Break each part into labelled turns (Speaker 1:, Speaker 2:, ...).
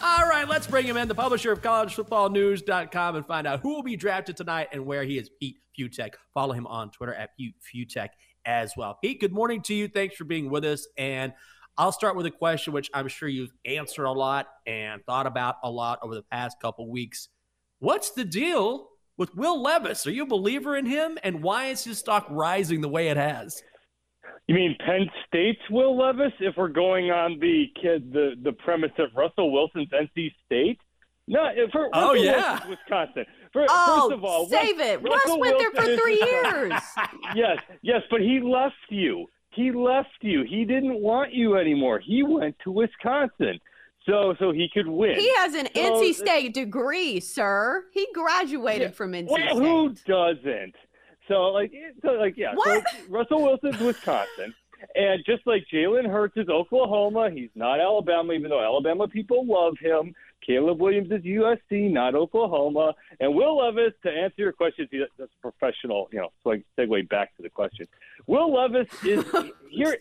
Speaker 1: All right, let's bring him in, the publisher of collegefootballnews.com, and find out who will be drafted tonight and where he is. Pete Fiutak. Follow him on Twitter at Pete Fiutak as well. Pete, good morning to you. Thanks for being with us. And I'll start with a question which I'm sure you've answered a lot and thought about a lot over the past couple weeks. What's the deal with Will Levis? Are you a believer in him? And why is his stock rising the way it has?
Speaker 2: You mean Penn State's Will Levis? If we're going on the kid, the the premise of Russell Wilson's NC State? No, for
Speaker 1: oh
Speaker 2: Russell
Speaker 1: yeah,
Speaker 2: Wilson's Wisconsin. For,
Speaker 3: oh,
Speaker 2: first of all,
Speaker 3: save
Speaker 2: Russ,
Speaker 3: it.
Speaker 2: Russell
Speaker 3: Russ went there for three years.
Speaker 2: yes, yes, but he left you. He left you. He didn't want you anymore. He went to Wisconsin. So, so he could win.
Speaker 3: He has an
Speaker 2: so,
Speaker 3: NC State degree, sir. He graduated
Speaker 2: yeah,
Speaker 3: from NC
Speaker 2: well,
Speaker 3: State.
Speaker 2: Who doesn't? So, like, so, like, yeah.
Speaker 3: What?
Speaker 2: So Russell Wilson's Wisconsin. And just like Jalen Hurts is Oklahoma, he's not Alabama, even though Alabama people love him. Caleb Williams is USC, not Oklahoma. And Will Levis, to answer your question, that's professional, you know, so I segue back to the question. Will Levis is here.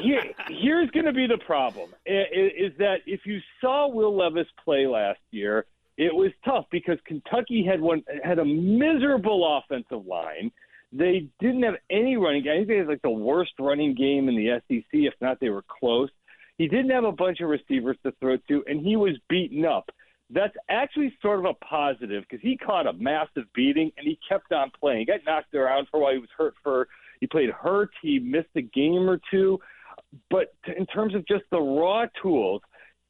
Speaker 2: here here's going to be the problem: is that if you saw Will Levis play last year, it was tough because Kentucky had one had a miserable offensive line. They didn't have any running game. I think they had like the worst running game in the SEC. If not, they were close. He didn't have a bunch of receivers to throw to, and he was beaten up. That's actually sort of a positive because he caught a massive beating and he kept on playing. He got knocked around for a while. He was hurt for he played hurt. He missed a game or two. But in terms of just the raw tools,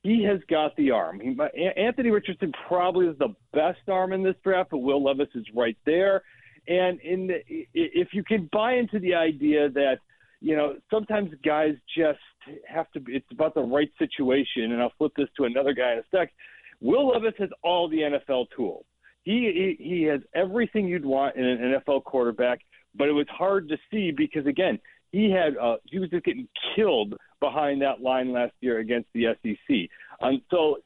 Speaker 2: he has got the arm. He, Anthony Richardson probably is the best arm in this draft, but Will Levis is right there. And in the, if you can buy into the idea that you know sometimes guys just have to, it's about the right situation. And I'll flip this to another guy in a sec. Will Levis has all the NFL tools. He, he he has everything you'd want in an NFL quarterback but it was hard to see because again, he had uh, he was just getting killed behind that line last year against the SEC. Um, so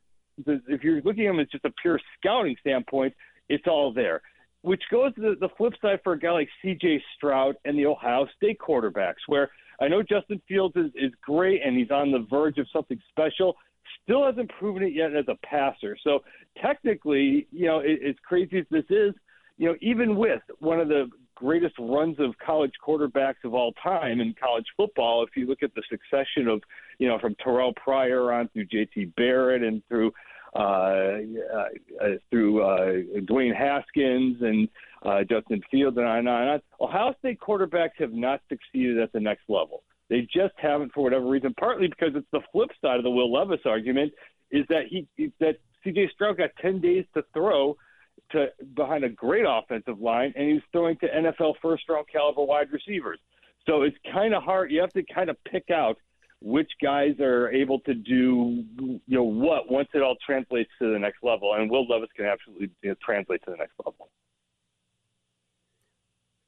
Speaker 2: if you're looking at him as just a pure scouting standpoint, it's all there. Which goes to the, the flip side for a guy like C.J. Stroud and the Ohio State quarterbacks, where I know Justin Fields is, is great and he's on the verge of something special. Still hasn't proven it yet as a passer. So technically, you know, it, as crazy as this is, you know, even with one of the greatest runs of college quarterbacks of all time in college football. If you look at the succession of, you know, from Terrelle Pryor on through J.T. Barrett and through uh, uh, uh, through uh, Dwayne Haskins and uh, Justin Fields and on and on. Ohio State quarterbacks have not succeeded at the next level. They just haven't for whatever reason. Partly because it's the flip side of the Will Levis argument is that he that C.J. Stroud got 10 days to throw to behind a great offensive line, and he's throwing to NFL first round caliber wide receivers. So it's kind of hard. You have to kind of pick out which guys are able to do you know what once it all translates to the next level. And Will Levis can absolutely you know, translate to the next level.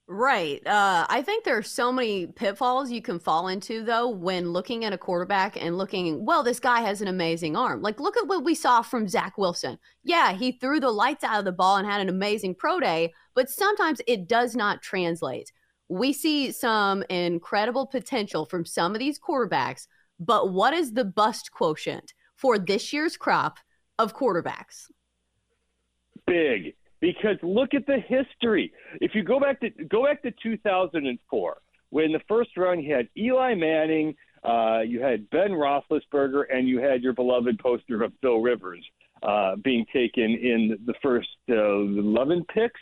Speaker 3: Right. Uh, I think there are so many pitfalls you can fall into, though, when looking at a quarterback and looking, well, this guy has an amazing arm. Like, look at what we saw from Zach Wilson. Yeah, he threw the lights out of the ball and had an amazing pro day, but sometimes it does not translate. We see some incredible potential from some of these quarterbacks, but what is the bust quotient for this year's crop of quarterbacks?
Speaker 2: Big because look at the history. If you go back to go back to 2004, when the first round you had Eli Manning, uh, you had Ben Roethlisberger, and you had your beloved poster of Phil Rivers. uh, being taken in the first uh, 11 picks.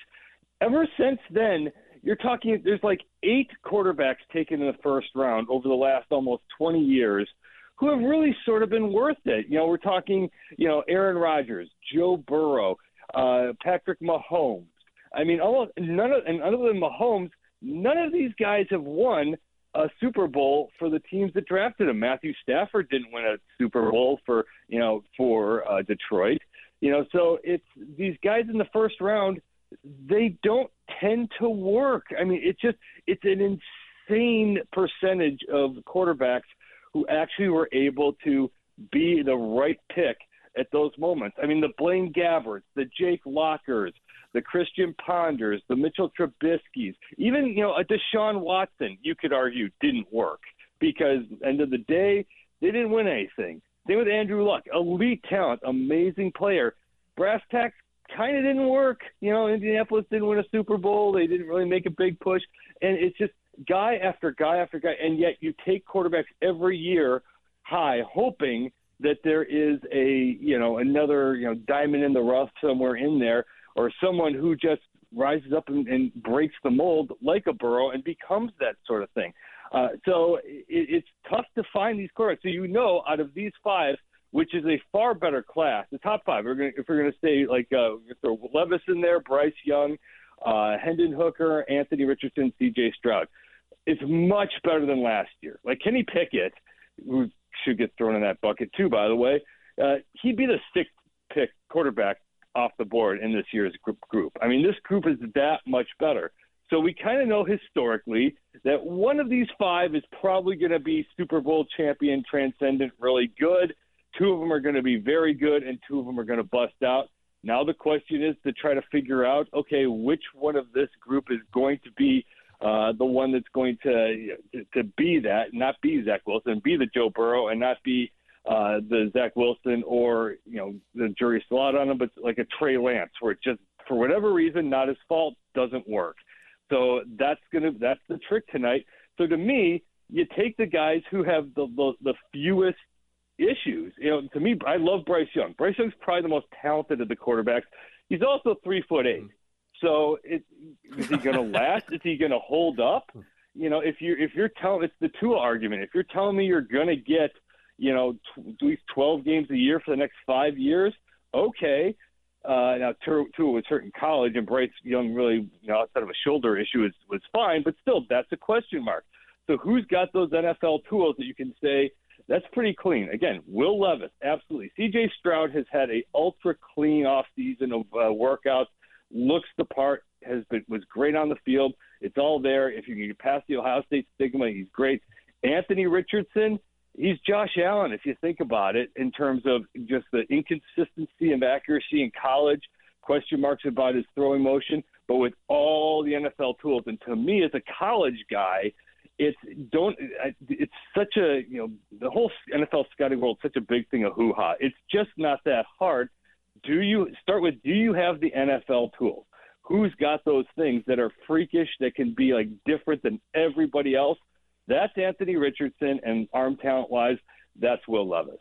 Speaker 2: Ever since then, you're talking, there's like eight quarterbacks taken in the first round over the last almost 20 years who have really sort of been worth it. You know, we're talking, you know, Aaron Rodgers, Joe Burrow, uh, Patrick Mahomes. I mean, almost none of, and other than Mahomes, none of these guys have won a Super Bowl for the teams that drafted him. Matthew Stafford didn't win a Super Bowl for you know for uh, Detroit. You know, so it's these guys in the first round. They don't tend to work. I mean, it's just it's an insane percentage of quarterbacks who actually were able to be the right pick at those moments. I mean, the Blaine Gabberts, the Jake Lockers, the Christian Ponders, the Mitchell Trubisky's, even you know a Deshaun Watson, you could argue didn't work because end of the day they didn't win anything. Same with Andrew Luck, elite talent, amazing player. Brass tacks kind of didn't work. You know, Indianapolis didn't win a Super Bowl. They didn't really make a big push, and it's just guy after guy after guy, and yet you take quarterbacks every year high, hoping that there is a you know another you know diamond in the rough somewhere in there or someone who just rises up and, and breaks the mold like a Burrow and becomes that sort of thing. Uh, so it, it's tough to find these quarterbacks. So you know, out of these five, which is a far better class, the top five. We're gonna, if we're going to say like uh, throw Levis in there, Bryce Young, uh, Hendon Hooker, Anthony Richardson, C.J. Stroud. It's much better than last year. Like Kenny Pickett, who should get thrown in that bucket too, by the way. Uh, he'd be the sixth pick quarterback off the board in this year's group. I mean, this group is that much better. So we kind of know historically that one of these five is probably going to be Super Bowl champion, transcendent, really good. Two of them are going to be very good, and two of them are going to bust out. Now the question is to try to figure out, okay, which one of this group is going to be uh, the one that's going to to be that, not be Zach Wilson, be the Joe Burrow, and not be uh, the Zach Wilson or you know the jury's still out on him, but like a Trey Lance, where it just for whatever reason, not his fault, doesn't work. So that's gonna that's the trick tonight. So to me, you take the guys who have the the, the fewest issues. You know, to me, I love Bryce Young. Bryce Young's probably the most talented of the quarterbacks. He's also three foot eight. So it, is he going to last? is he going to hold up? You know, if you if you're telling it's the Tua argument. If you're telling me you're going to get you know, t- at least 12 games a year for the next five years, okay. Uh, now, Tua was hurt in college, and Bryce Young really, you know, outside of a shoulder issue, was, was fine, but still, that's a question mark. So, who's got those NFL tools that you can say that's pretty clean? Again, Will Levis, absolutely. C.J. Stroud has had a ultra clean off season of uh, workouts, looks the part, has been was great on the field. It's all there. If you can pass the Ohio State stigma, he's great. Anthony Richardson, he's Josh Allen, if you think about it, in terms of just the inconsistency of accuracy in college, question marks about his throwing motion, but with all the NFL tools. And to me, as a college guy, it's don't it's such a you know the whole NFL scouting world such a big thing of hoo ha. It's just not that hard. Do you start with do you have the NFL tools? Who's got those things that are freakish that can be like different than everybody else? That's Anthony Richardson, and arm talent wise, that's Will Levis.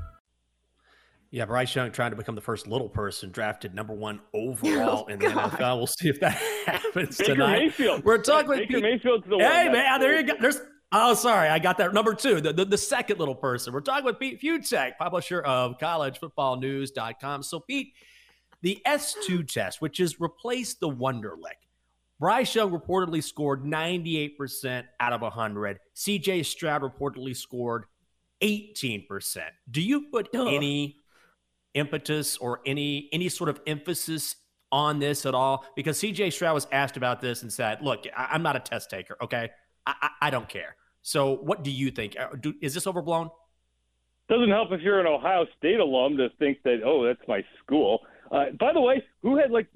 Speaker 1: Yeah, Bryce Young trying to become the first little person drafted number one oh, overall oh, in the God. NFL. We'll see if that happens
Speaker 2: Baker
Speaker 1: tonight.
Speaker 2: Mayfield.
Speaker 1: We're talking with
Speaker 2: Baker Mayfield's the
Speaker 1: hey,
Speaker 2: one.
Speaker 1: Hey, man, ah, there you go. There's Oh, sorry. I got that. Number two, the, the, the, second little person. We're talking with Pete Fiutak, publisher of collegefootballnews.com. So, Pete, the S2 test, which is replace the Wonderlic. Bryce Young reportedly scored 98% out of 100. CJ Stroud reportedly scored 18%. Do you put Ugh. any impetus or any any sort of emphasis on this at all? Because CJ Stroud was asked about this and said, "Look, I, am not a test taker. Okay, I, I, I, don't care." So, what do you think? Uh, do, is this overblown?
Speaker 2: doesn't help if you're an Ohio State alum to think that oh that's my school. Uh, by the way, who had like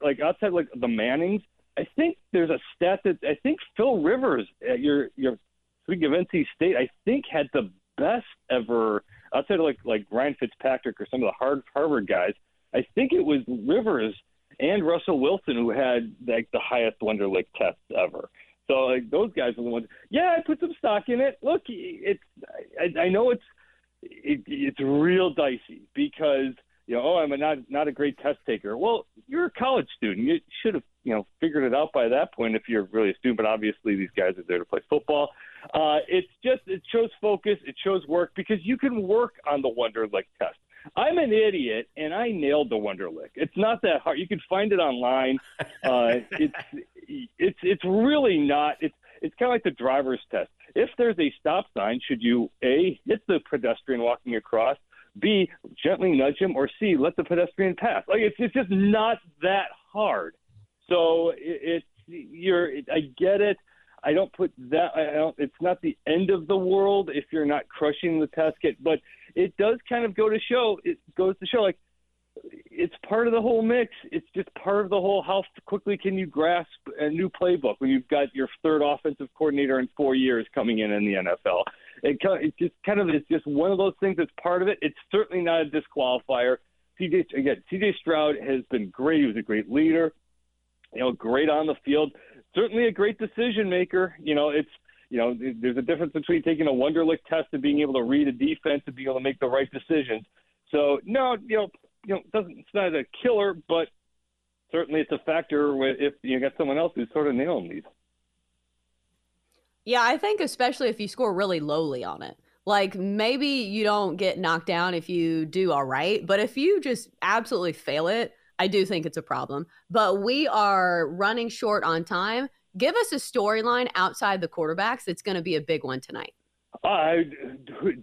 Speaker 2: like outside like the Mannings? I think there's a stat that I think Phil Rivers at your your speaking of NC State, I think had the best ever outside of like like Ryan Fitzpatrick or some of the hard Harvard guys. I think it was Rivers and Russell Wilson who had like the highest Wonderlic tests ever. So like those guys are the ones. Yeah, I put some stock in it. Look, it's I, I know it's it, it's real dicey because you know, oh, I'm a not not a great test taker. Well, you're a college student. You should have you know figured it out by that point if you're really a student. But obviously, these guys are there to play football. Uh, it's just it shows focus, it shows work because you can work on the Wonderlic test. I'm an idiot, and I nailed the Wonderlic. It's not that hard. You can find it online. Uh, it's it's it's really not. It's it's kind of like the driver's test. If there's a stop sign, should you a hit the pedestrian walking across, b gently nudge him, or c let the pedestrian pass? Like it's it's just not that hard. So it, it's you're. I get it. I don't put that. I don't, it's not the end of the world if you're not crushing the kit, but it does kind of go to show. It goes to show like it's part of the whole mix. It's just part of the whole. How quickly can you grasp a new playbook when you've got your third offensive coordinator in four years coming in in the NFL? It, it's just kind of it's just one of those things that's part of it. It's certainly not a disqualifier. CJ again, CJ Stroud has been great. He was a great leader. You know, great on the field. Certainly a great decision maker. You know, it's you know, there's a difference between taking a Wonderlic test and being able to read a defense and being able to make the right decisions. So no, you know, you know, doesn't it's not a killer, but certainly it's a factor if you got someone else who's sort of nailing these.
Speaker 3: Yeah, I think especially if you score really lowly on it. Like maybe you don't get knocked down if you do all right, but if you just absolutely fail it, I do think it's a problem. But we are running short on time. Give us a storyline outside the quarterbacks that's going to be a big one tonight.
Speaker 2: Uh,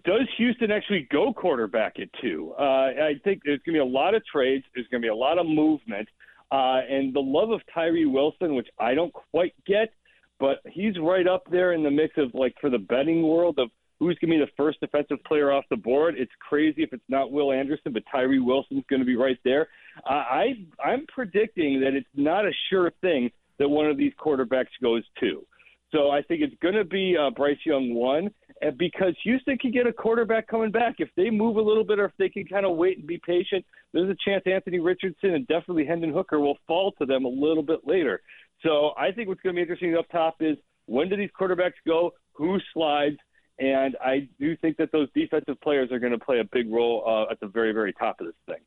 Speaker 2: does Houston actually go quarterback at two? Uh, I think there's going to be a lot of trades. There's going to be a lot of movement. Uh, and the love of Tyree Wilson, which I don't quite get, but he's right up there in the mix of like for the betting world of who's going to be the first defensive player off the board. It's crazy if it's not Will Anderson, but Tyree Wilson's going to be right there. Uh, I I'm predicting that it's not a sure thing that one of these quarterbacks goes to. So I think it's going to be uh, Bryce Young one, and because Houston can get a quarterback coming back if they move a little bit, or if they can kind of wait and be patient. There's a chance Anthony Richardson and definitely Hendon Hooker will fall to them a little bit later. So I think what's going to be interesting up top is when do these quarterbacks go? Who slides? And I do think that those defensive players are going to play a big role uh, at the very, very top of this thing.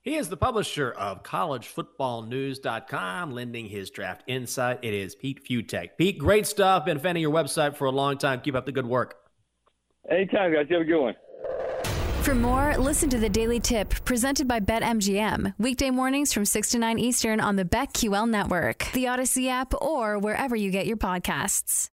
Speaker 1: He is the publisher of collegefootballnews.com, lending his draft insight. It is Pete Fiutak. Pete, great stuff. Been a fan of your website for a long time. Keep up the good work.
Speaker 2: Anytime, guys. You have a good one.
Speaker 4: For more, listen to the Daily Tip presented by BetMGM. Weekday mornings from 6 to 9 Eastern on the BetQL network, the Audacy app, or wherever you get your podcasts.